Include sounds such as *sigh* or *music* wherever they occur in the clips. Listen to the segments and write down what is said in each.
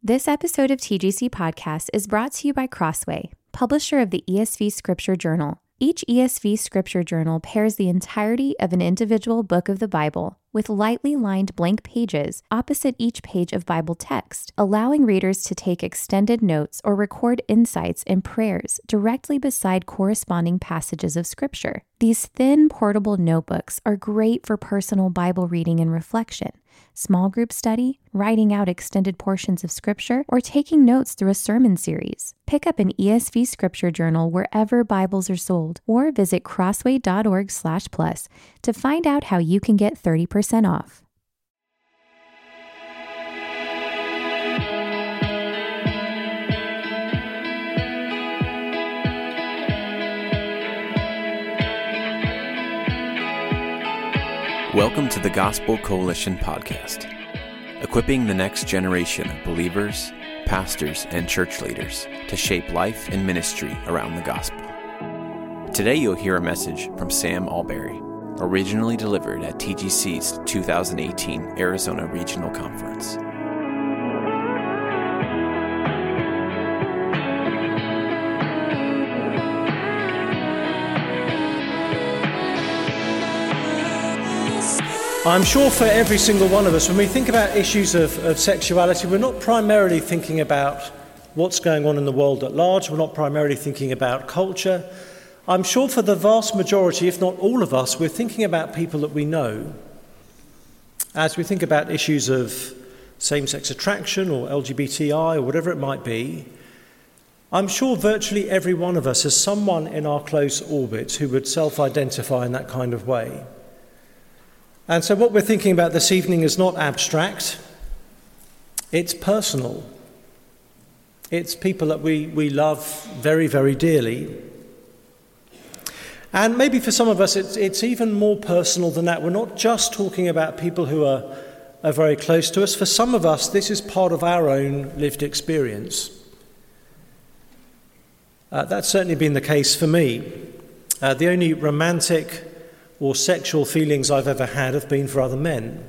This episode of TGC Podcast is brought to you by Crossway, publisher of the ESV Scripture Journal. Each ESV Scripture Journal pairs the entirety of an individual book of the Bible with lightly lined blank pages opposite each page of Bible text, allowing readers to take extended notes or record insights and prayers directly beside corresponding passages of Scripture. These thin, portable notebooks are great for personal Bible reading and reflection small group study, writing out extended portions of scripture, or taking notes through a sermon series. Pick up an ESV scripture journal wherever Bibles are sold or visit crossway.org/plus to find out how you can get 30% off. Welcome to the Gospel Coalition podcast, equipping the next generation of believers, pastors, and church leaders to shape life and ministry around the gospel. Today you'll hear a message from Sam Allberry, originally delivered at TGC's 2018 Arizona Regional Conference. I'm sure for every single one of us, when we think about issues of, of, sexuality, we're not primarily thinking about what's going on in the world at large, we're not primarily thinking about culture. I'm sure for the vast majority, if not all of us, we're thinking about people that we know. As we think about issues of same sex attraction or LGBTI or whatever it might be, I'm sure virtually every one of us has someone in our close orbit who would self identify in that kind of way. And so, what we're thinking about this evening is not abstract, it's personal. It's people that we, we love very, very dearly. And maybe for some of us, it's, it's even more personal than that. We're not just talking about people who are, are very close to us. For some of us, this is part of our own lived experience. Uh, that's certainly been the case for me. Uh, the only romantic or sexual feelings I've ever had have been for other men.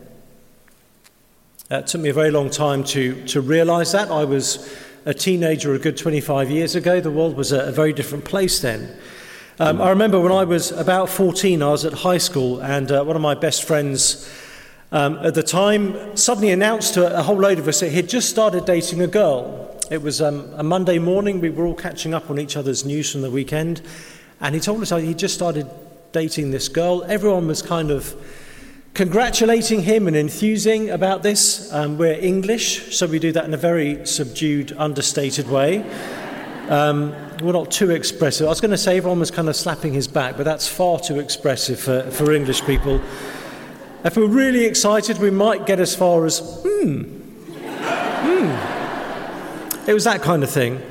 It took me a very long time to, to realize that. I was a teenager a good 25 years ago. The world was a, a very different place then. Um, I remember when I was about 14, I was at high school, and uh, one of my best friends um, at the time suddenly announced to a whole load of us that he'd just started dating a girl. It was um, a Monday morning, we were all catching up on each other's news from the weekend, and he told us he'd just started dating this girl. Everyone was kind of congratulating him and enthusing about this. Um, we're English, so we do that in a very subdued, understated way. Um, we're not too expressive. I was going to say everyone was kind of slapping his back, but that's far too expressive for, for English people. If we're really excited, we might get as far as, hmm, hmm. It was that kind of thing.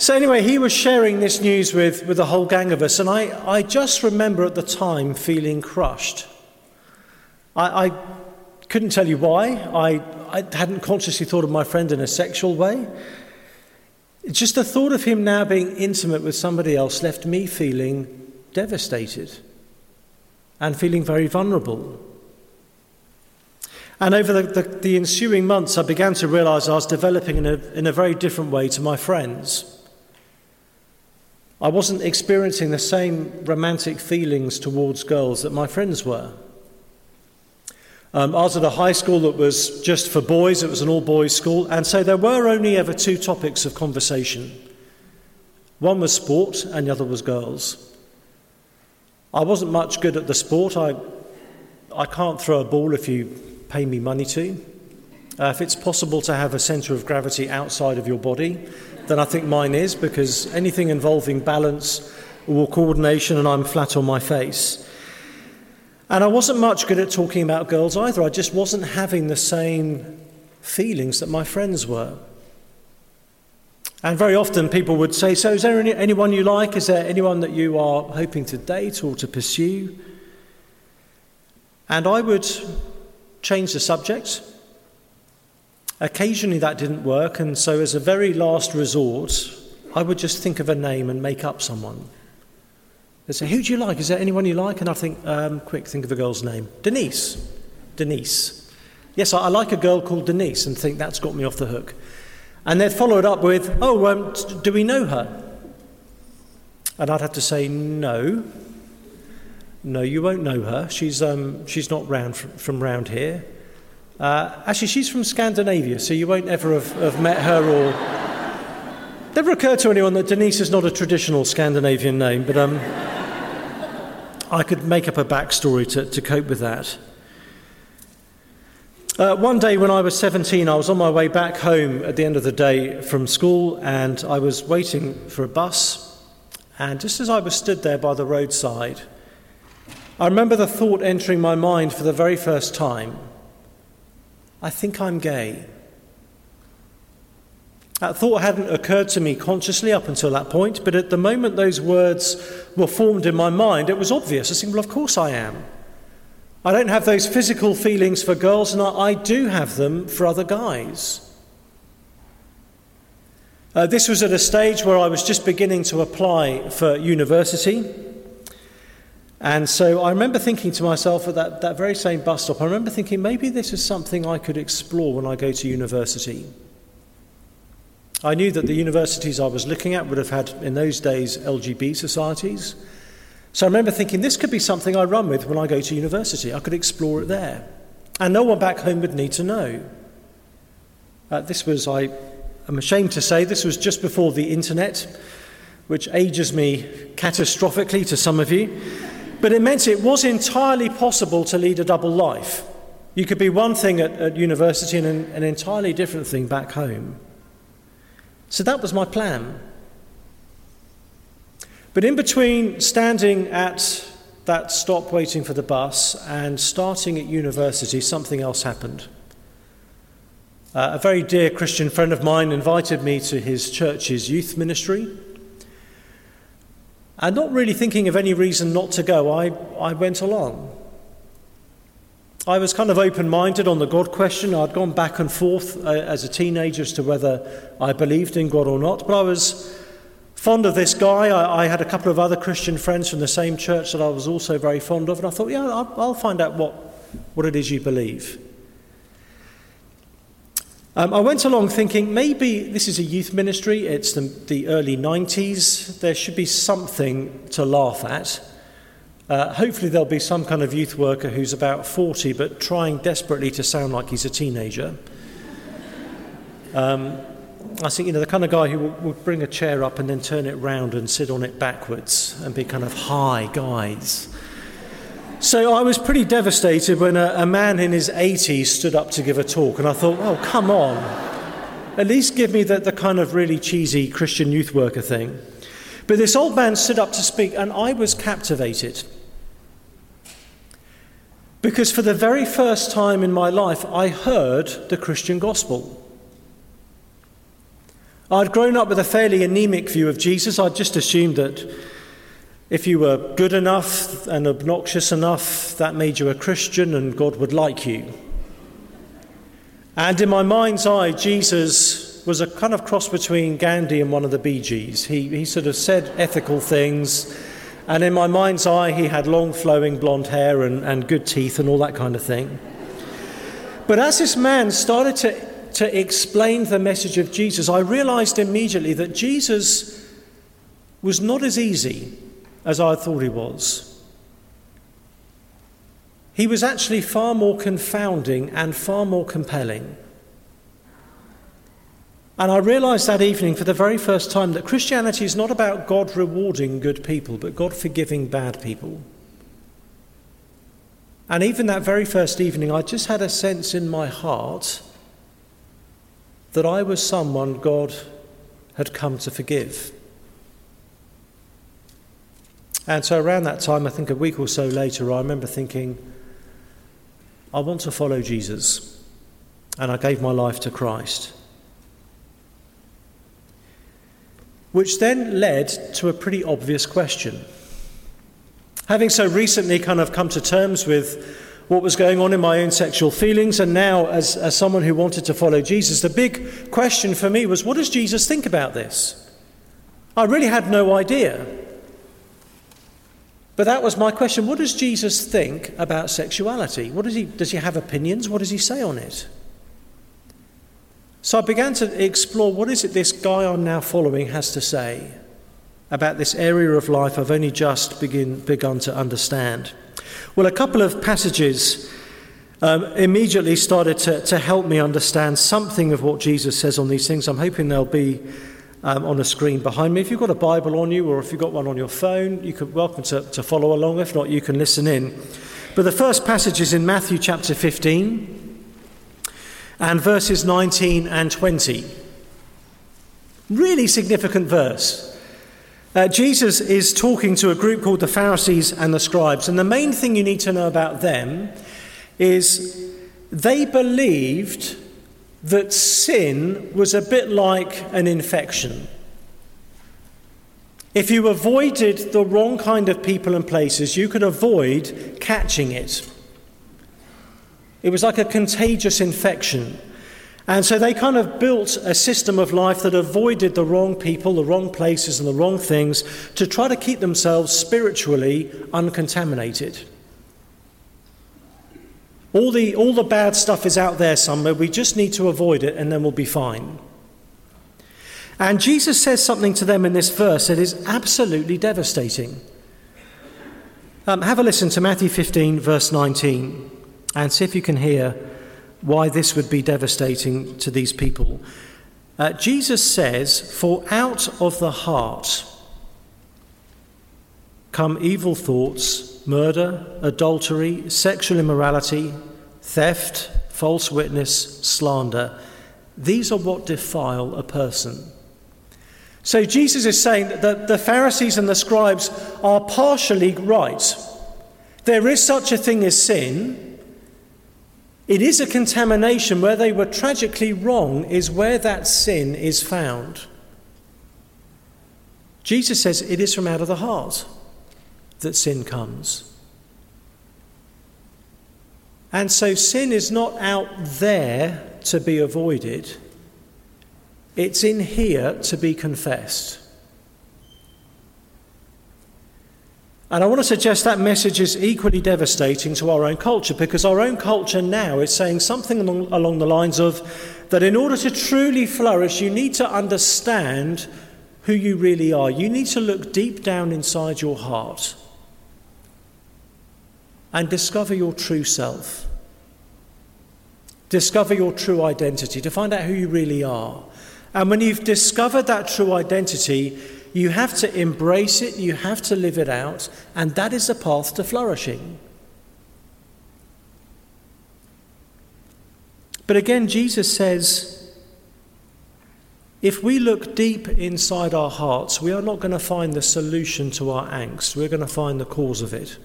So, anyway, he was sharing this news with, with a whole gang of us, and I, I just remember at the time feeling crushed. I, I couldn't tell you why. I, I hadn't consciously thought of my friend in a sexual way. Just the thought of him now being intimate with somebody else left me feeling devastated and feeling very vulnerable. And over the, the, the ensuing months, I began to realize I was developing in a, in a very different way to my friends. I wasn't experiencing the same romantic feelings towards girls that my friends were. Um, I was at a high school that was just for boys, it was an all boys school, and so there were only ever two topics of conversation one was sport, and the other was girls. I wasn't much good at the sport. I, I can't throw a ball if you pay me money to. Uh, if it's possible to have a centre of gravity outside of your body, then I think mine is, because anything involving balance or coordination, and I'm flat on my face. And I wasn't much good at talking about girls either. I just wasn't having the same feelings that my friends were. And very often people would say, So, is there any, anyone you like? Is there anyone that you are hoping to date or to pursue? And I would change the subject. Occasionally that didn't work, and so as a very last resort, I would just think of a name and make up someone. They'd say, Who do you like? Is there anyone you like? And I think, um, Quick, think of a girl's name. Denise. Denise. Yes, I, I like a girl called Denise and think that's got me off the hook. And they'd follow it up with, Oh, um, do we know her? And I'd have to say, No. No, you won't know her. She's, um, she's not round from round here. Uh, actually, she's from Scandinavia, so you won't ever have, have met her or. Never occurred to anyone that Denise is not a traditional Scandinavian name, but um, I could make up a backstory to, to cope with that. Uh, one day when I was 17, I was on my way back home at the end of the day from school, and I was waiting for a bus. And just as I was stood there by the roadside, I remember the thought entering my mind for the very first time I think I'm gay. That thought hadn't occurred to me consciously up until that point, but at the moment those words were formed in my mind, it was obvious. I said, Well, of course I am. I don't have those physical feelings for girls, and I, I do have them for other guys. Uh, this was at a stage where I was just beginning to apply for university. And so I remember thinking to myself at that, that very same bus stop, I remember thinking maybe this is something I could explore when I go to university. I knew that the universities I was looking at would have had, in those days, LGB societies. So I remember thinking this could be something I run with when I go to university. I could explore it there. And no one back home would need to know. Uh, this was, I am ashamed to say, this was just before the internet, which ages me catastrophically to some of you. But it meant it was entirely possible to lead a double life. You could be one thing at, at university and an, an entirely different thing back home. So that was my plan. But in between standing at that stop waiting for the bus and starting at university, something else happened. Uh, a very dear Christian friend of mine invited me to his church's youth ministry. And not really thinking of any reason not to go, I, I went along. I was kind of open minded on the God question. I'd gone back and forth uh, as a teenager as to whether I believed in God or not, but I was fond of this guy. I, I, had a couple of other Christian friends from the same church that I was also very fond of, and I thought, yeah, I'll, I'll find out what, what it is you believe. Um, I went along thinking maybe this is a youth ministry, it's the, the early 90s, there should be something to laugh at. Uh, hopefully, there'll be some kind of youth worker who's about 40 but trying desperately to sound like he's a teenager. Um, I think, you know, the kind of guy who would bring a chair up and then turn it round and sit on it backwards and be kind of, hi, guys. So I was pretty devastated when a, a, man in his 80s stood up to give a talk, and I thought, oh, come on. At least give me the, the kind of really cheesy Christian youth worker thing. But this old man stood up to speak, and I was captivated. Because for the very first time in my life, I heard the Christian gospel. I'd grown up with a fairly anemic view of Jesus. I'd just assumed that if you were good enough and obnoxious enough, that made you a Christian and God would like you. And in my mind's eye, Jesus was a kind of cross between Gandhi and one of the Bee Gees. He, he sort of said ethical things, and in my mind's eye, he had long flowing blonde hair and, and good teeth and all that kind of thing. But as this man started to, to explain the message of Jesus, I realized immediately that Jesus was not as easy as I thought he was. He was actually far more confounding and far more compelling. And I realized that evening for the very first time that Christianity is not about God rewarding good people, but God forgiving bad people. And even that very first evening, I just had a sense in my heart that I was someone God had come to forgive. And so around that time, I think a week or so later, I remember thinking, I want to follow Jesus. And I gave my life to Christ. Which then led to a pretty obvious question. Having so recently kind of come to terms with what was going on in my own sexual feelings, and now as, as someone who wanted to follow Jesus, the big question for me was what does Jesus think about this? I really had no idea. But that was my question. What does Jesus think about sexuality? What does, he, does he have opinions? What does he say on it? So I began to explore what is it this guy I'm now following has to say about this area of life I've only just begin, begun to understand. Well, a couple of passages um, immediately started to, to help me understand something of what Jesus says on these things. I'm hoping they'll be um, on a screen behind me. If you've got a Bible on you or if you've got one on your phone, you could welcome to, to follow along. If not, you can listen in. But the first passage is in Matthew chapter 15 and verses 19 and 20. Really significant verse. Uh, Jesus is talking to a group called the Pharisees and the scribes, and the main thing you need to know about them is they believed that sin was a bit like an infection. If you avoided the wrong kind of people and places, you could avoid catching it. It was like a contagious infection. And so they kind of built a system of life that avoided the wrong people, the wrong places, and the wrong things to try to keep themselves spiritually uncontaminated. All the, all the bad stuff is out there somewhere. We just need to avoid it and then we'll be fine. And Jesus says something to them in this verse that is absolutely devastating. Um, have a listen to Matthew 15, verse 19, and see if you can hear why this would be devastating to these people. Uh, Jesus says, For out of the heart come evil thoughts, murder, adultery, sexual immorality, theft, false witness, slander. These are what defile a person. So Jesus is saying that the Pharisees and the scribes are partially right. There is such a thing as sin, it is a contamination where they were tragically wrong, is where that sin is found. Jesus says it is from out of the heart that sin comes. And so sin is not out there to be avoided, it's in here to be confessed. And I want to suggest that message is equally devastating to our own culture because our own culture now is saying something along, along, the lines of that in order to truly flourish, you need to understand who you really are. You need to look deep down inside your heart and discover your true self. Discover your true identity, to find out who you really are. And when you've discovered that true identity, you have to embrace it, you have to live it out, and that is the path to flourishing. But again, Jesus says, if we look deep inside our hearts, we are not going to find the solution to our angst. We're going to find the cause of it.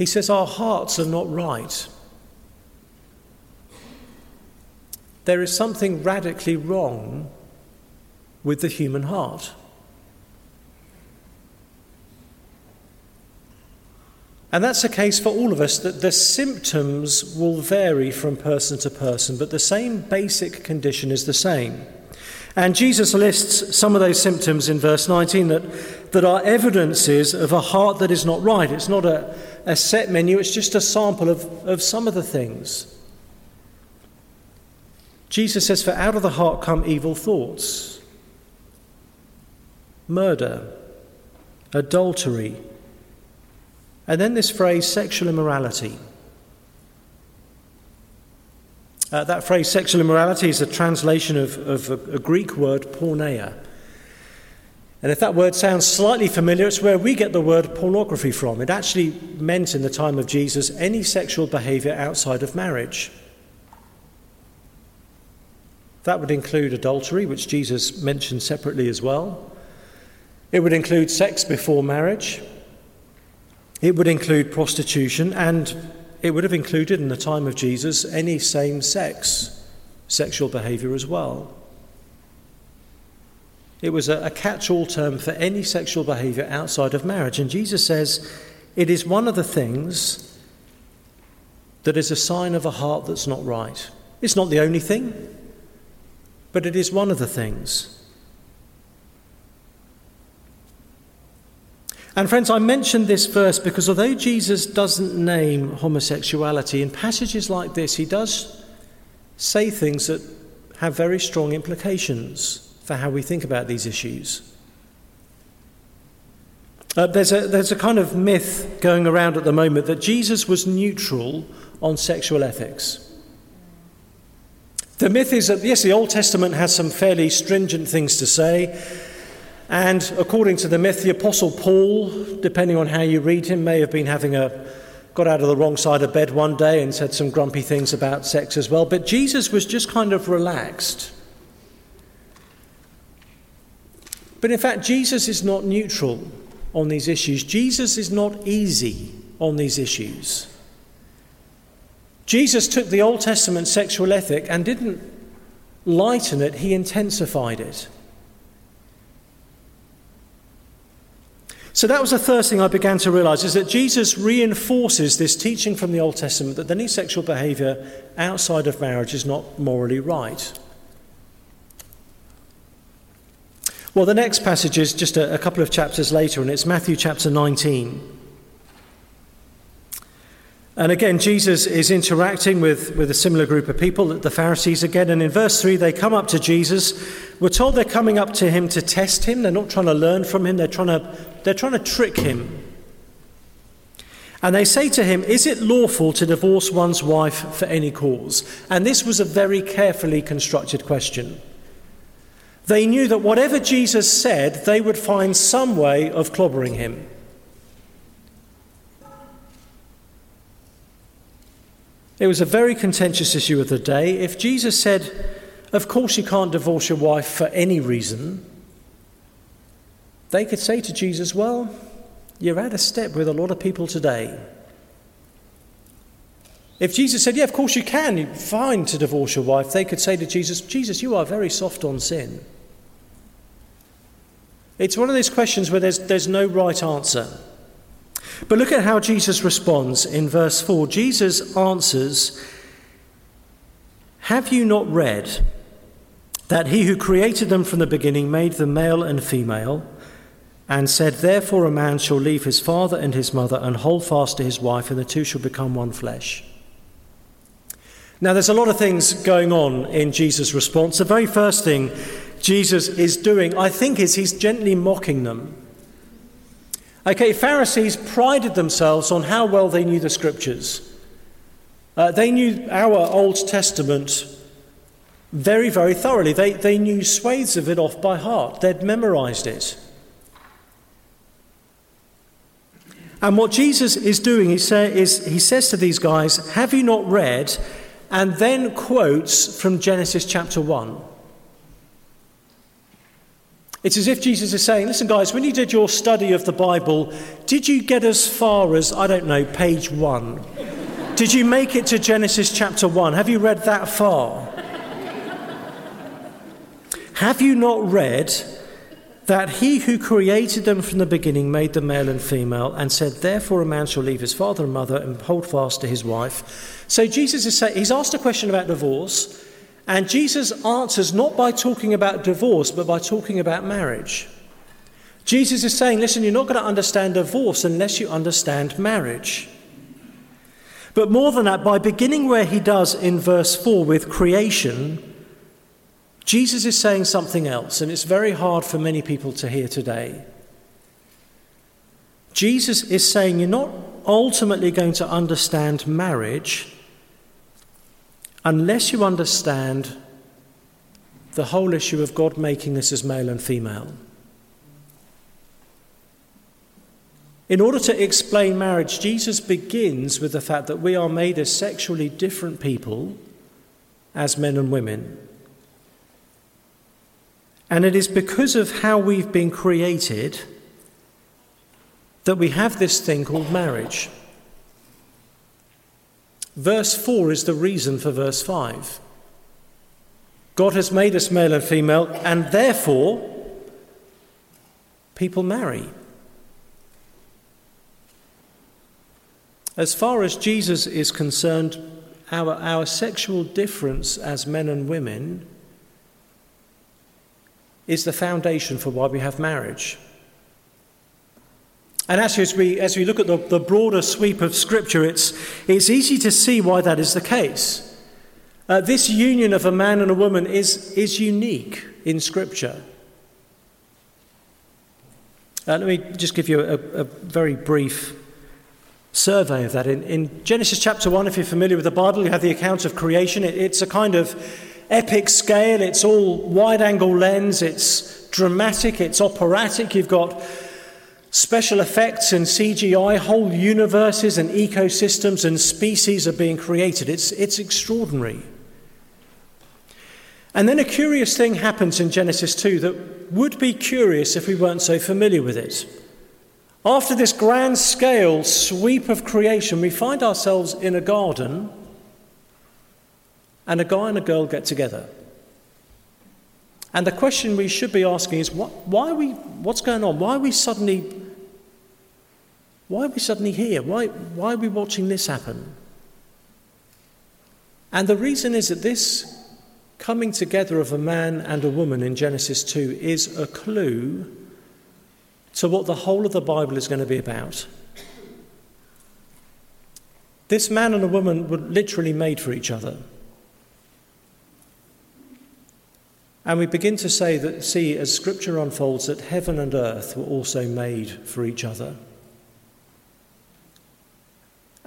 He says our hearts are not right. there is something radically wrong with the human heart. And that's the case for all of us, that the symptoms will vary from person to person, but the same basic condition is the same. And Jesus lists some of those symptoms in verse 19 that, that are evidences of a heart that is not right. It's not a, a set menu, it's just a sample of, of some of the things. Jesus says, For out of the heart come evil thoughts, murder, adultery, and then this phrase, sexual immorality. Uh, that phrase, sexual immorality, is a translation of, of a, a Greek word, porneia. And if that word sounds slightly familiar, it's where we get the word pornography from. It actually meant in the time of Jesus any sexual behavior outside of marriage. That would include adultery, which Jesus mentioned separately as well. It would include sex before marriage. It would include prostitution, and it would have included in the time of Jesus any same sex sexual behavior as well. It was a, a catch all term for any sexual behavior outside of marriage. And Jesus says it is one of the things that is a sign of a heart that's not right. It's not the only thing, but it is one of the things. And friends, I mentioned this verse because although Jesus doesn't name homosexuality, in passages like this, he does say things that have very strong implications for how we think about these issues. Uh, there's, a, there's a kind of myth going around at the moment that Jesus was neutral on sexual ethics. The myth is that, yes, the Old Testament has some fairly stringent things to say, and according to the myth, the Apostle Paul, depending on how you read him, may have been having a got out of the wrong side of bed one day and said some grumpy things about sex as well. But Jesus was just kind of relaxed. But in fact, Jesus is not neutral on these issues. Jesus is not easy on these issues. Jesus took the Old Testament sexual ethic and didn't lighten it, he intensified it. So that was the first thing I began to realize is that Jesus reinforces this teaching from the Old Testament that any sexual behavior outside of marriage is not morally right. Well, the next passage is just a, a couple of chapters later, and it's Matthew chapter 19. And again, Jesus is interacting with, with a similar group of people, the Pharisees again. And in verse 3, they come up to Jesus. We're told they're coming up to him to test him. They're not trying to learn from him, they're trying to, they're trying to trick him. And they say to him, Is it lawful to divorce one's wife for any cause? And this was a very carefully constructed question. They knew that whatever Jesus said, they would find some way of clobbering him. It was a very contentious issue of the day. If Jesus said, Of course, you can't divorce your wife for any reason, they could say to Jesus, Well, you're out of step with a lot of people today. If Jesus said, Yeah, of course you can, fine to divorce your wife, they could say to Jesus, Jesus, you are very soft on sin. It's one of those questions where there's, there's no right answer. But look at how Jesus responds in verse 4. Jesus answers, Have you not read that he who created them from the beginning made them male and female, and said, Therefore a man shall leave his father and his mother and hold fast to his wife, and the two shall become one flesh? Now, there's a lot of things going on in Jesus' response. The very first thing Jesus is doing, I think, is he's gently mocking them. Okay, Pharisees prided themselves on how well they knew the scriptures. Uh, they knew our Old Testament very, very thoroughly. They, they knew swathes of it off by heart, they'd memorized it. And what Jesus is doing he say, is he says to these guys, Have you not read? And then quotes from Genesis chapter 1. It's as if Jesus is saying, Listen, guys, when you did your study of the Bible, did you get as far as, I don't know, page one? did you make it to Genesis chapter one? Have you read that far? Have you not read that he who created them from the beginning made them male and female and said, Therefore a man shall leave his father and mother and hold fast to his wife? So Jesus is saying, he's asked a question about divorce. And Jesus answers not by talking about divorce, but by talking about marriage. Jesus is saying, listen, you're not going to understand divorce unless you understand marriage. But more than that, by beginning where he does in verse 4 with creation, Jesus is saying something else, and it's very hard for many people to hear today. Jesus is saying you're not ultimately going to understand marriage unless you understand the whole issue of God making us as male and female. In order to explain marriage, Jesus begins with the fact that we are made as sexually different people as men and women. And it is because of how we've been created that we have this thing called marriage. Verse 4 is the reason for verse 5. God has made us male and female, and therefore people marry. As far as Jesus is concerned, our, our sexual difference as men and women is the foundation for why we have marriage. And actually, as we, as we look at the, the broader sweep of Scripture, it's, it's easy to see why that is the case. Uh, this union of a man and a woman is, is unique in Scripture. Uh, let me just give you a, a, very brief survey of that. In, in, Genesis chapter 1, if you're familiar with the Bible, you have the account of creation. It, it's a kind of epic scale, it's all wide angle lens, it's dramatic, it's operatic. You've got Special effects and CGI, whole universes and ecosystems and species are being created. It's, it's extraordinary. And then a curious thing happens in Genesis 2 that would be curious if we weren't so familiar with it. After this grand scale sweep of creation, we find ourselves in a garden and a guy and a girl get together. And the question we should be asking is what, why we, what's going on? Why are we suddenly why are we suddenly here? Why, why are we watching this happen? And the reason is that this coming together of a man and a woman in Genesis 2 is a clue to what the whole of the Bible is going to be about. This man and a woman were literally made for each other. And we begin to say that, see, as Scripture unfolds, that heaven and earth were also made for each other.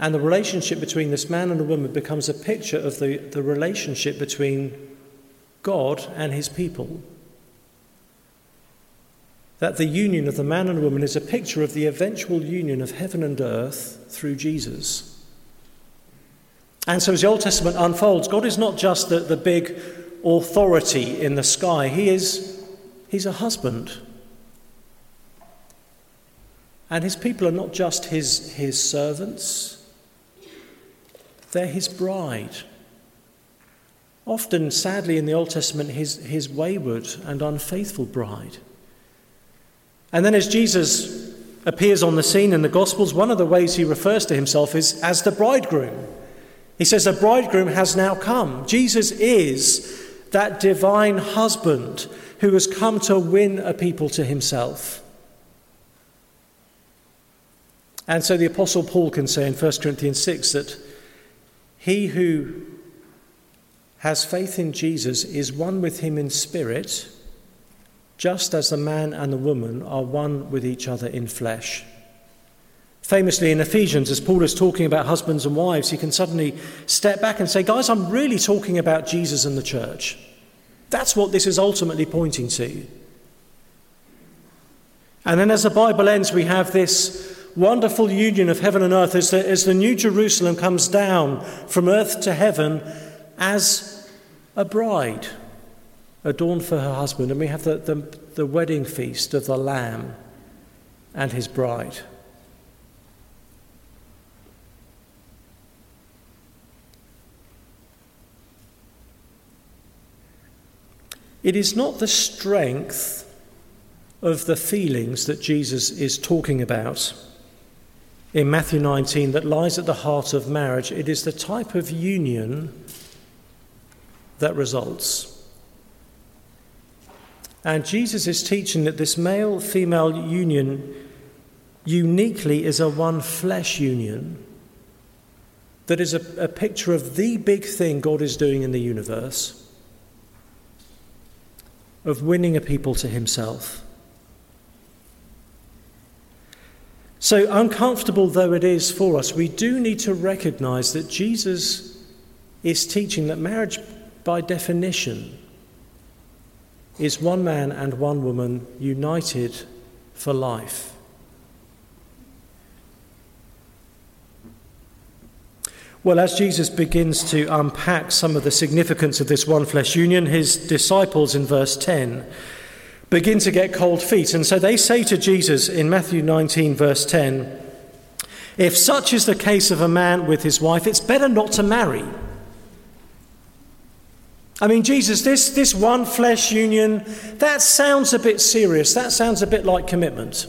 And the relationship between this man and a woman becomes a picture of the, the relationship between God and his people. That the union of the man and woman is a picture of the eventual union of heaven and earth through Jesus. And so, as the Old Testament unfolds, God is not just the, the big authority in the sky, He is He's a husband. And His people are not just His, his servants, they're his bride. Often, sadly, in the Old Testament, his, his wayward and unfaithful bride. And then, as Jesus appears on the scene in the Gospels, one of the ways he refers to himself is as the bridegroom. He says, The bridegroom has now come. Jesus is that divine husband who has come to win a people to himself. And so the Apostle Paul can say in 1 Corinthians 6 that he who has faith in Jesus is one with him in spirit, just as the man and the woman are one with each other in flesh. Famously in Ephesians, as Paul is talking about husbands and wives, he can suddenly step back and say, Guys, I'm really talking about Jesus and the church. That's what this is ultimately pointing to. And then as the Bible ends, we have this wonderful union of heaven and earth as the, as the New Jerusalem comes down from earth to heaven as a bride adorned for her husband. And we have the, the, the wedding feast of the Lamb and his bride. It is not the strength of the feelings that Jesus is talking about in Matthew 19 that lies at the heart of marriage. It is the type of union that results. And Jesus is teaching that this male female union uniquely is a one flesh union that is a, a, picture of the big thing God is doing in the universe of winning a people to himself. So, uncomfortable though it is for us, we do need to recognize that Jesus is teaching that marriage, by definition, is one man and one woman united for life. Well, as Jesus begins to unpack some of the significance of this one flesh union, his disciples in verse 10 begin to get cold feet. And so they say to Jesus in Matthew 19, verse 10, If such is the case of a man with his wife, it's better not to marry. I mean, Jesus, this, this one flesh union, that sounds a bit serious. That sounds a bit like commitment.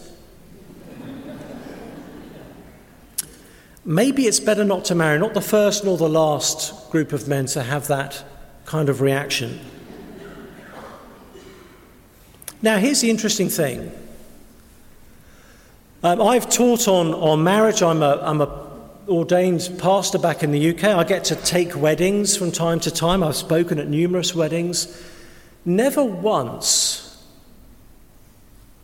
maybe it's better not to marry, not the first nor the last group of men to have that kind of reaction. Now, here's the interesting thing. Um, I've taught on, on marriage. I'm a, I'm a ordained pastor back in the UK. I get to take weddings from time to time. I've spoken at numerous weddings. Never once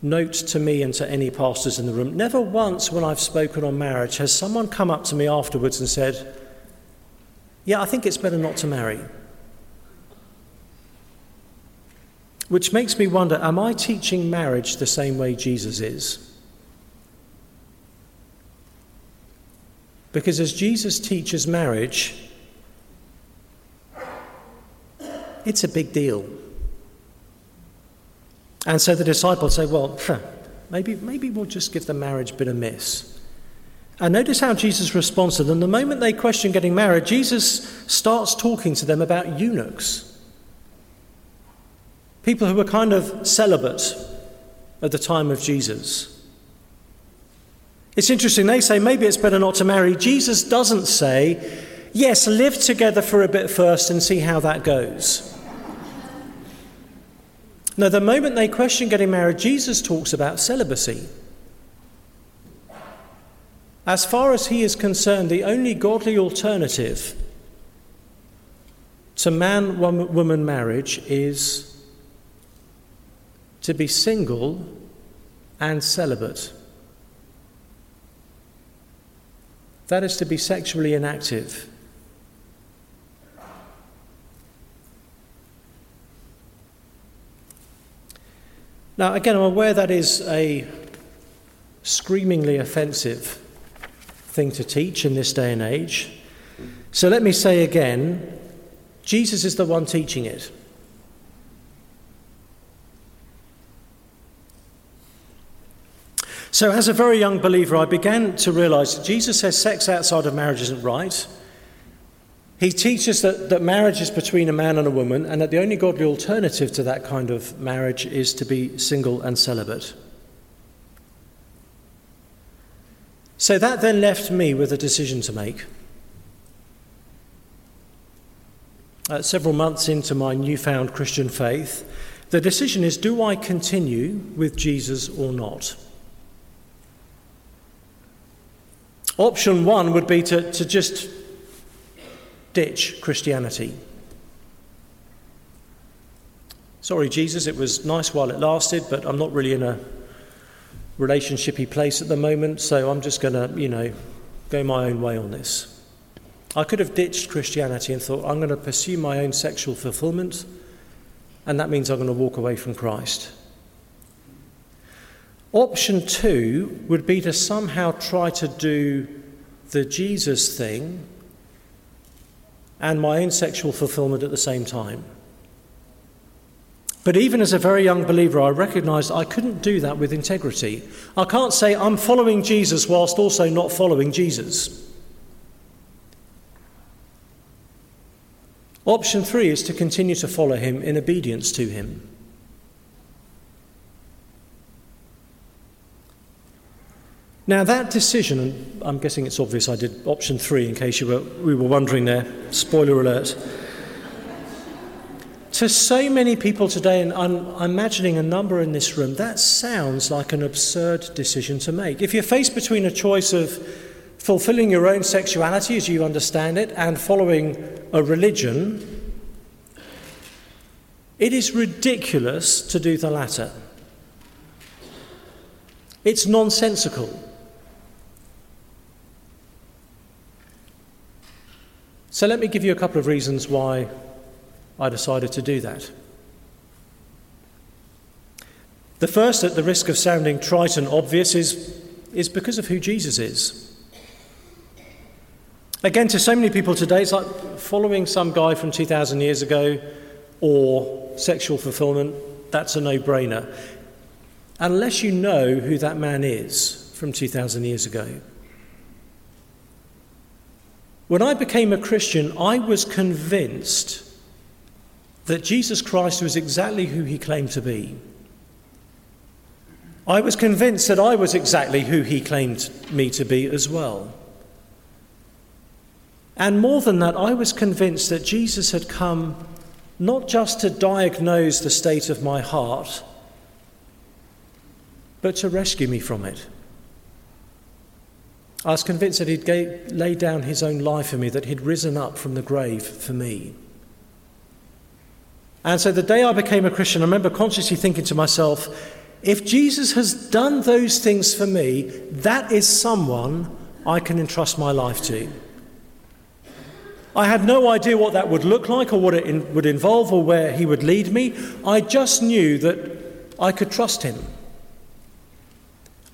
note to me and to any pastors in the room never once when I've spoken on marriage has someone come up to me afterwards and said, Yeah, I think it's better not to marry. Which makes me wonder am I teaching marriage the same way Jesus is? Because as Jesus teaches marriage, it's a big deal. And so the disciples say, well, maybe, maybe we'll just give the marriage bit a miss. And notice how Jesus responds to them. The moment they question getting married, Jesus starts talking to them about eunuchs. People who were kind of celibate at the time of Jesus. It's interesting, they say maybe it's better not to marry. Jesus doesn't say, yes, live together for a bit first and see how that goes. Now, the moment they question getting married, Jesus talks about celibacy. As far as he is concerned, the only godly alternative to man woman marriage is to be single and celibate. That is to be sexually inactive. Now, again, I'm aware that is a screamingly offensive thing to teach in this day and age. So let me say again Jesus is the one teaching it. So, as a very young believer, I began to realize that Jesus says sex outside of marriage isn't right. He teaches that, that marriage is between a man and a woman, and that the only godly alternative to that kind of marriage is to be single and celibate. So that then left me with a decision to make. Uh, several months into my newfound Christian faith, the decision is do I continue with Jesus or not? Option one would be to, to just ditch Christianity. Sorry, Jesus, it was nice while it lasted, but I'm not really in a relationshipy place at the moment, so I'm just going to, you know, go my own way on this. I could have ditched Christianity and thought, I'm going to pursue my own sexual fulfillment, and that means I'm going to walk away from Christ. Option two would be to somehow try to do the Jesus thing and my own sexual fulfillment at the same time. But even as a very young believer, I recognized I couldn't do that with integrity. I can't say I'm following Jesus whilst also not following Jesus. Option three is to continue to follow him in obedience to him. Now, that decision, and I'm guessing it's obvious I did option three in case you were, we were wondering there, spoiler alert. to so many people today, and I'm, I'm imagining a number in this room, that sounds like an absurd decision to make. If you're faced between a choice of fulfilling your own sexuality as you understand it and following a religion, it is ridiculous to do the latter. It's nonsensical. So let me give you a couple of reasons why I decided to do that. The first, at the risk of sounding trite and obvious, is, is because of who Jesus is. Again, to so many people today, it's like following some guy from 2,000 years ago or sexual fulfillment. That's a no brainer. Unless you know who that man is from 2,000 years ago. When I became a Christian, I was convinced that Jesus Christ was exactly who he claimed to be. I was convinced that I was exactly who he claimed me to be as well. And more than that, I was convinced that Jesus had come not just to diagnose the state of my heart, but to rescue me from it. I was convinced that he'd laid down his own life for me, that he'd risen up from the grave for me. And so the day I became a Christian, I remember consciously thinking to myself, if Jesus has done those things for me, that is someone I can entrust my life to. I had no idea what that would look like or what it in, would involve or where he would lead me. I just knew that I could trust him.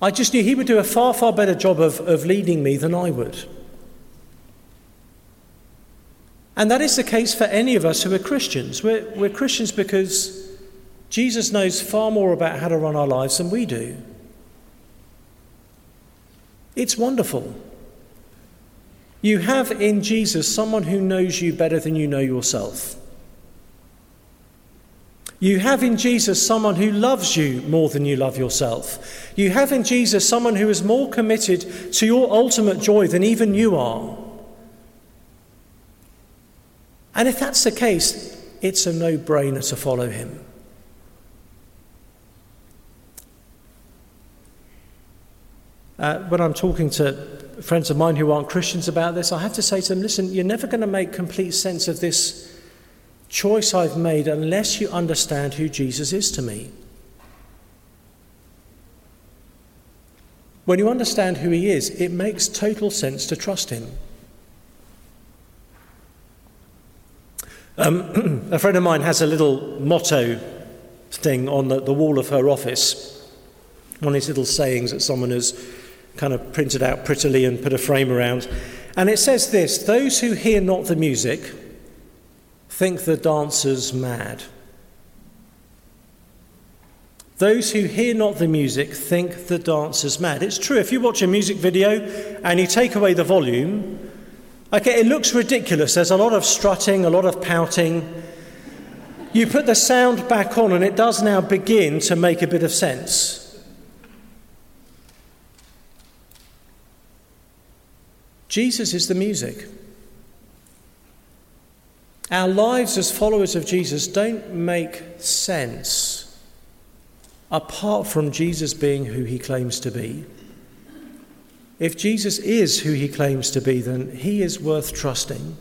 I just knew he would do a far, far better job of, of leading me than I would. And that is the case for any of us who are Christians. We're, we're Christians because Jesus knows far more about how to run our lives than we do. It's wonderful. You have in Jesus someone who knows you better than you know yourself. You have in Jesus someone who loves you more than you love yourself. You have in Jesus someone who is more committed to your ultimate joy than even you are. And if that's the case, it's a no brainer to follow him. Uh, when I'm talking to friends of mine who aren't Christians about this, I have to say to them listen, you're never going to make complete sense of this choice I've made unless you understand who Jesus is to me. When you understand who he is, it makes total sense to trust him. Um, *clears throat* a friend of mine has a little motto thing on the, the wall of her office, one of these little sayings that someone has kind of printed out prettily and put a frame around. And it says this Those who hear not the music, think the dancers mad. Those who hear not the music think the dancers mad. It's true, if you watch a music video and you take away the volume, okay, it looks ridiculous. There's a lot of strutting, a lot of pouting. You put the sound back on, and it does now begin to make a bit of sense. Jesus is the music. Our lives as followers of Jesus don't make sense apart from Jesus being who he claims to be. If Jesus is who he claims to be, then he is worth trusting.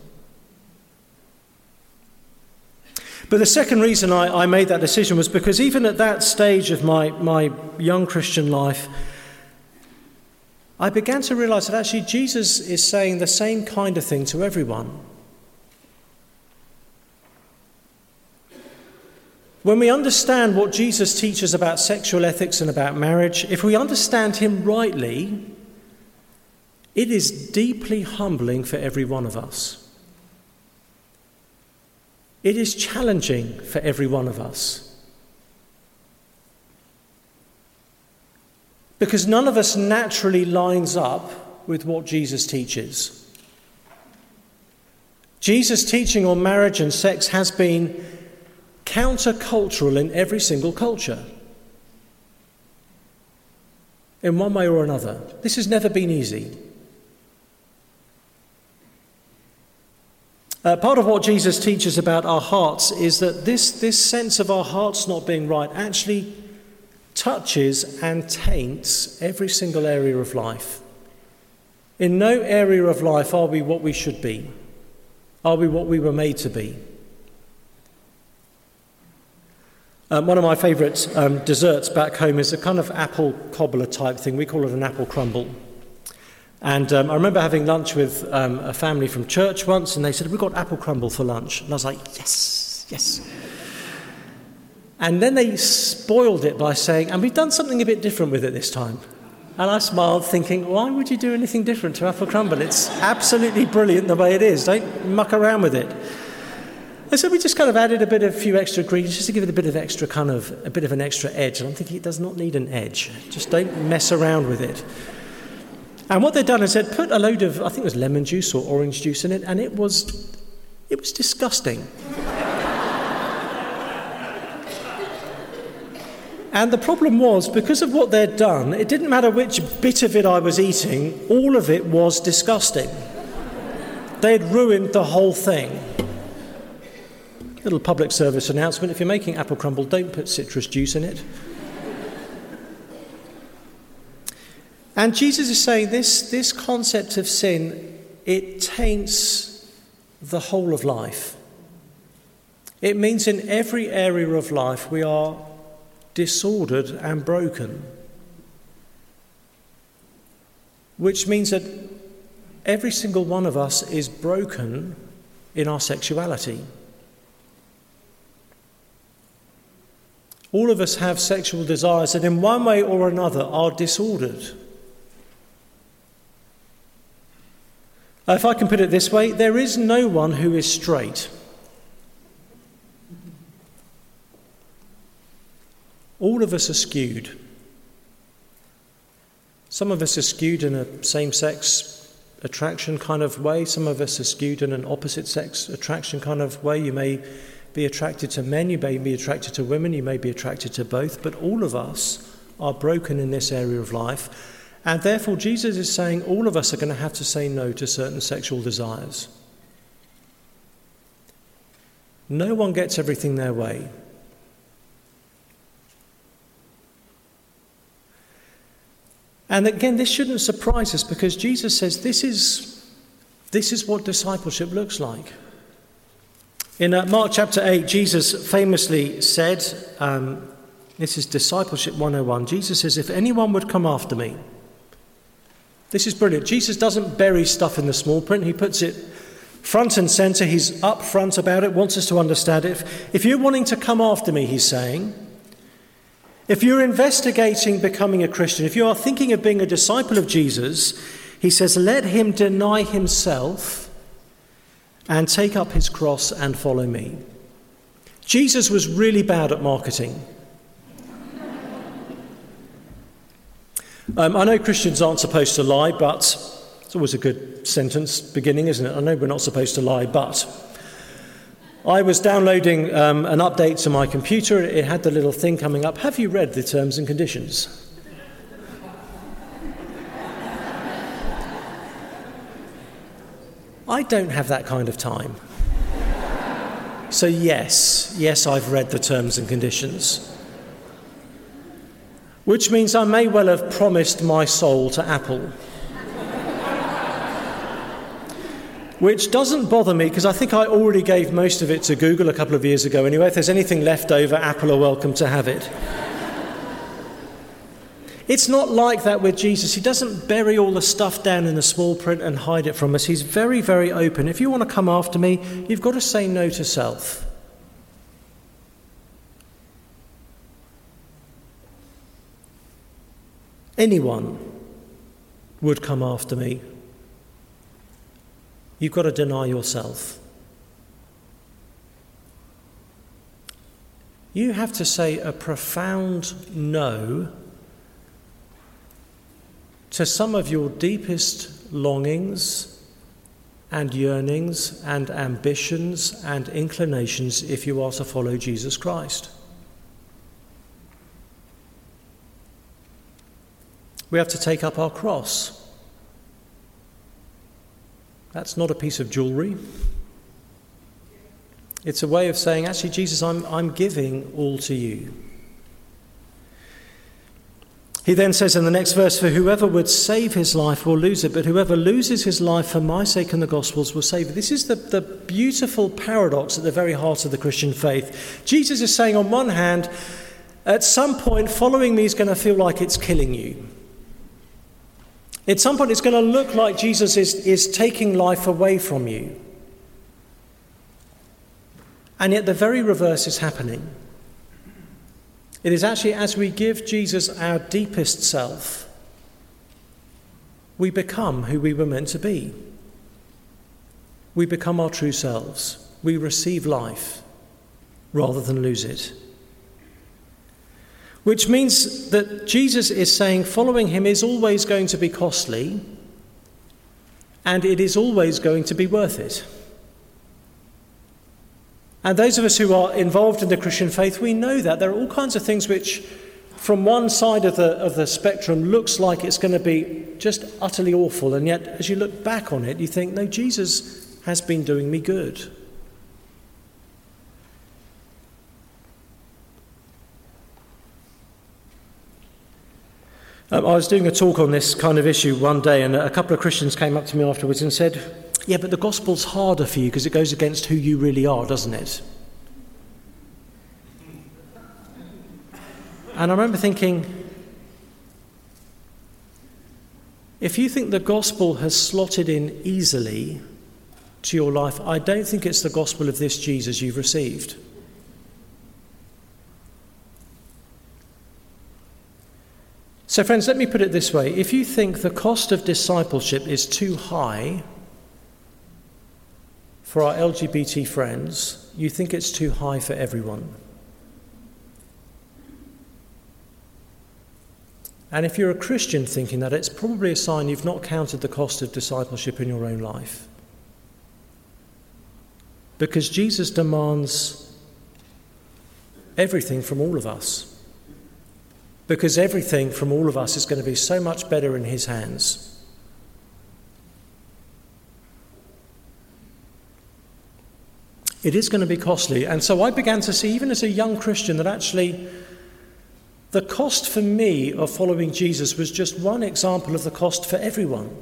But the second reason I, I, made that decision was because even at that stage of my, my young Christian life, I began to realize that actually Jesus is saying the same kind of thing to everyone. When we understand what Jesus teaches about sexual ethics and about marriage, if we understand him rightly, it is deeply humbling for every one of us. It is challenging for every one of us. Because none of us naturally lines up with what Jesus teaches. Jesus' teaching on marriage and sex has been countercultural in every single culture. In one way or another. This has never been easy. Uh, part of what Jesus teaches about our hearts is that this, this sense of our hearts not being right actually touches and taints every single area of life. In no area of life are we what we should be, are we what we were made to be. Um, one of my favourite um, desserts back home is a kind of apple cobbler type thing. We call it an apple crumble. And um, I remember having lunch with um, a family from church once, and they said, We've got apple crumble for lunch. And I was like, Yes, yes. And then they spoiled it by saying, And we've done something a bit different with it this time. And I smiled, thinking, why would you do anything different to apple crumble? It's absolutely brilliant the way it is. Don't muck around with it. And so we just kind of added a bit of a few extra ingredients just to give it a bit of extra kind of a bit of an extra edge. And I'm thinking it does not need an edge. Just don't mess around with it. And what they'd done is they'd put a load of I think it was lemon juice or orange juice in it, and it was it was disgusting. And the problem was, because of what they'd done, it didn't matter which bit of it I was eating, all of it was disgusting. They'd ruined the whole thing. Little public service announcement if you're making apple crumble, don't put citrus juice in it. and Jesus is saying this, this concept of sin, it taints the whole of life. It means in every area of life we are disordered and broken. Which means that every single one of us is broken in our sexuality. All of us have sexual desires that, in one way or another, are disordered. If I can put it this way, there is no one who is straight. All of us are skewed. Some of us are skewed in a same sex attraction kind of way, some of us are skewed in an opposite sex attraction kind of way. You may be attracted to men, you may be attracted to women, you may be attracted to both, but all of us are broken in this area of life. And therefore, Jesus is saying all of us are going to have to say no to certain sexual desires. No one gets everything their way. And again, this shouldn't surprise us because Jesus says this is, this is what discipleship looks like. In uh, Mark chapter 8, Jesus famously said, um, This is Discipleship 101. Jesus says, If anyone would come after me, this is brilliant. Jesus doesn't bury stuff in the small print, he puts it front and center. He's up front about it, wants us to understand it. If, If you're wanting to come after me, he's saying, if you're investigating becoming a Christian, if you are thinking of being a disciple of Jesus, he says, let him deny himself and take up his cross and follow me. Jesus was really bad at marketing. Um, I know Christians aren't supposed to lie, but it's always a good sentence beginning, isn't it? I know we're not supposed to lie, but. I was downloading um, an update to my computer. It had the little thing coming up. Have you read the terms and conditions? I don't have that kind of time. So, yes, yes, I've read the terms and conditions. Which means I may well have promised my soul to Apple. which doesn't bother me because I think I already gave most of it to Google a couple of years ago anyway. If there's anything left over, Apple are welcome to have it. It's not like that with Jesus. He doesn't bury all the stuff down in the small print and hide it from us. He's very, very open. If you want to come after me, you've got to say no to self. Anyone would come after me You've got to deny yourself. You have to say a profound no to some of your deepest longings and yearnings and ambitions and inclinations if you are to follow Jesus Christ. We have to take up our cross. That's not a piece of jewelry. It's a way of saying, actually, Jesus, I'm, I'm giving all to you. He then says in the next verse, For whoever would save his life will lose it, but whoever loses his life for my sake and the gospel's will save it. This is the, the beautiful paradox at the very heart of the Christian faith. Jesus is saying, on one hand, at some point, following me is going to feel like it's killing you. At some point, it's going to look like Jesus is, is taking life away from you. And yet, the very reverse is happening. It is actually as we give Jesus our deepest self, we become who we were meant to be. We become our true selves. We receive life rather than lose it. Which means that Jesus is saying following him is always going to be costly and it is always going to be worth it. And those of us who are involved in the Christian faith, we know that. There are all kinds of things which, from one side of the, of the spectrum, looks like it's going to be just utterly awful. And yet, as you look back on it, you think, no, Jesus has been doing me good. Um, I was doing a talk on this kind of issue one day, and a couple of Christians came up to me afterwards and said, Yeah, but the gospel's harder for you because it goes against who you really are, doesn't it? And I remember thinking, if you think the gospel has slotted in easily to your life, I don't think it's the gospel of this Jesus you've received. So, friends, let me put it this way if you think the cost of discipleship is too high for our LGBT friends, you think it's too high for everyone. And if you're a Christian thinking that, it's probably a sign you've not counted the cost of discipleship in your own life. Because Jesus demands everything from all of us because everything from all of us is going to be so much better in His hands. It is going to be costly. And so I began to see, even as a young Christian, that actually the cost for me of following Jesus was just one example of the cost for everyone.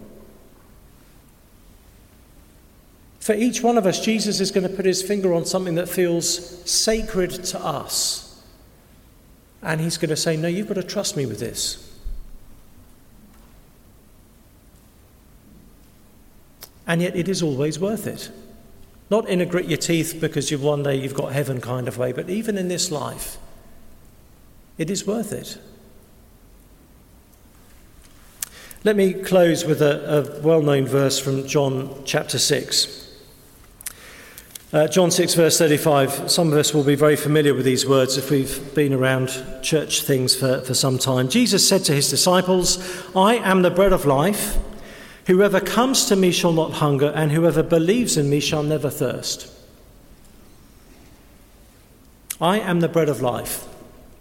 For each one of us, Jesus is going to put his finger on something that feels sacred to us. And he's going to say, No, you've got to trust me with this. And yet it is always worth it. Not in a grit your teeth because you've one day you've got heaven kind of way, but even in this life, it is worth it. Let me close with a, a well known verse from John chapter 6. Uh, John 6, verse 35. Some of us will be very familiar with these words if we've been around church things for, for some time. Jesus said to his disciples, I am the bread of life. Whoever comes to me shall not hunger, and whoever believes in me shall never thirst. I am the bread of life.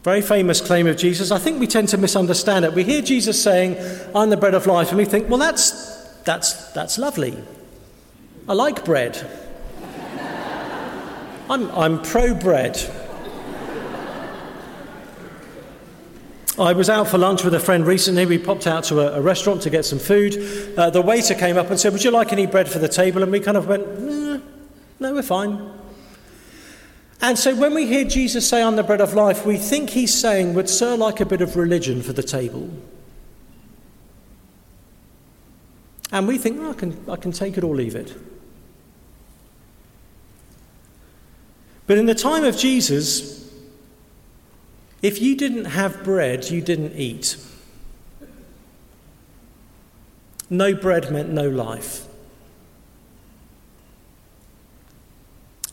Very famous claim of Jesus. I think we tend to misunderstand it. We hear Jesus saying, I'm the bread of life, and we think, well, that's, that's, that's lovely. I like bread. I'm, I'm pro bread. I was out for lunch with a friend recently. We popped out to a, a restaurant to get some food. Uh, the waiter came up and said, Would you like any bread for the table? And we kind of went, No, we're fine. And so when we hear Jesus say, I'm the bread of life, we think he's saying, Would Sir like a bit of religion for the table? And we think, oh, I, can, I can take it or leave it. But in the time of Jesus, if you didn't have bread, you didn't eat. No bread meant no life.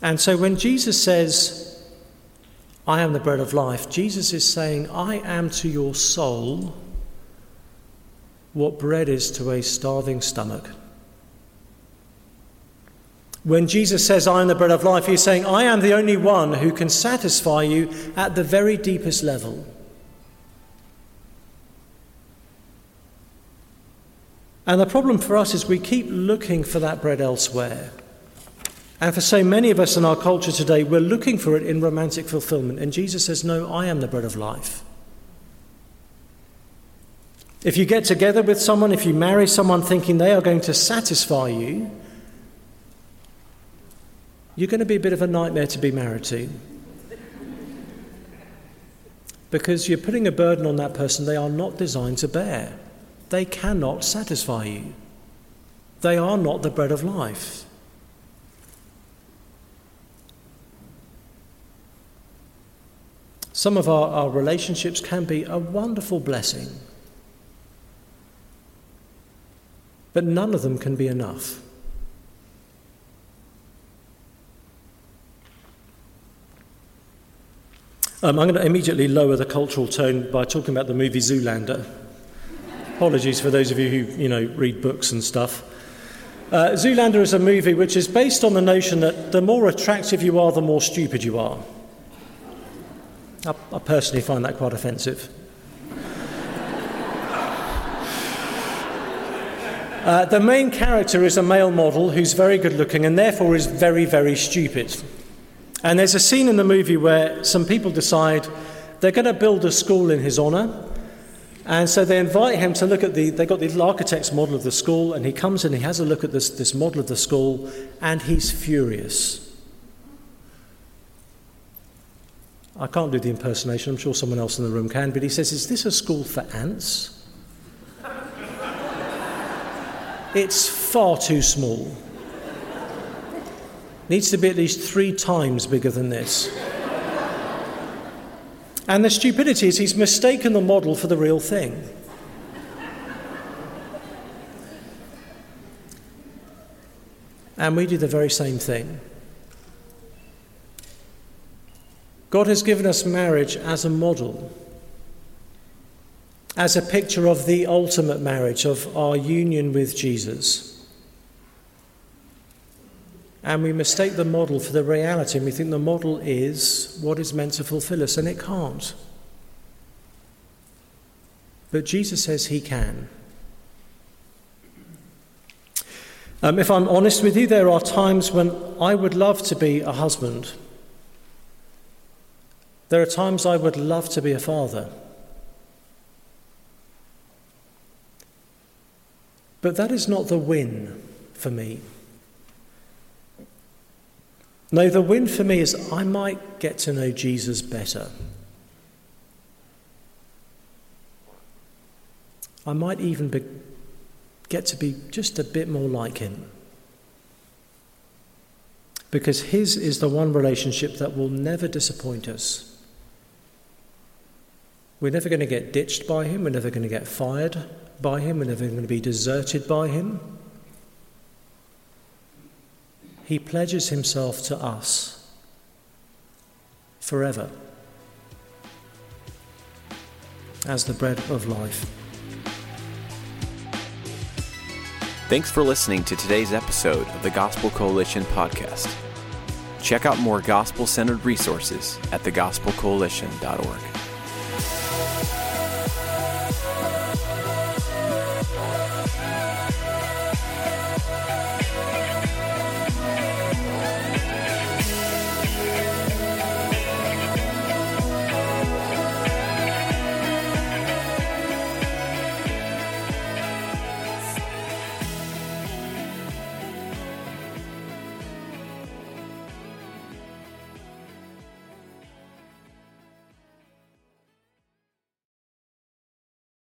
And so when Jesus says, I am the bread of life, Jesus is saying, I am to your soul what bread is to a starving stomach. When Jesus says, I am the bread of life, he's saying, I am the only one who can satisfy you at the very deepest level. And the problem for us is we keep looking for that bread elsewhere. And for so many of us in our culture today, we're looking for it in romantic fulfillment. And Jesus says, No, I am the bread of life. If you get together with someone, if you marry someone thinking they are going to satisfy you, you're going to be a bit of a nightmare to be married to. Because you're putting a burden on that person they are not designed to bear. They cannot satisfy you. They are not the bread of life. Some of our, our relationships can be a wonderful blessing. But none of them can be enough. Um, I'm going to immediately lower the cultural tone by talking about the movie Zoolander. Apologies for those of you who, you know, read books and stuff. Uh, Zoolander is a movie which is based on the notion that the more attractive you are, the more stupid you are. I, I personally find that quite offensive. *laughs* Uh, the main character is a male model who's very good looking and therefore is very, very stupid. And there's a scene in the movie where some people decide they're going to build a school in his honour. And so they invite him to look at the, they got the architect's model of the school, and he comes and he has a look at this, this model of the school, and he's furious. I can't do the impersonation, I'm sure someone else in the room can, but he says, Is this a school for ants? *laughs* it's far too small. Needs to be at least three times bigger than this. And the stupidity is he's mistaken the model for the real thing. And we do the very same thing. God has given us marriage as a model, as a picture of the ultimate marriage, of our union with Jesus. And we mistake the model for the reality, and we think the model is what is meant to fulfill us, and it can't. But Jesus says he can. Um, if I'm honest with you, there are times when I would love to be a husband. There are times I would love to be a father. But that is not the win for me. No, the win for me is I might get to know Jesus better. I might even be, get to be just a bit more like him. Because his is the one relationship that will never disappoint us. We're never going to get ditched by him, we're never going to get fired by him, we're never going to be deserted by him he pledges himself to us forever as the bread of life. Thanks for listening to today's episode of the Gospel Coalition podcast. Check out more gospel centered resources at thegospelcoalition.org.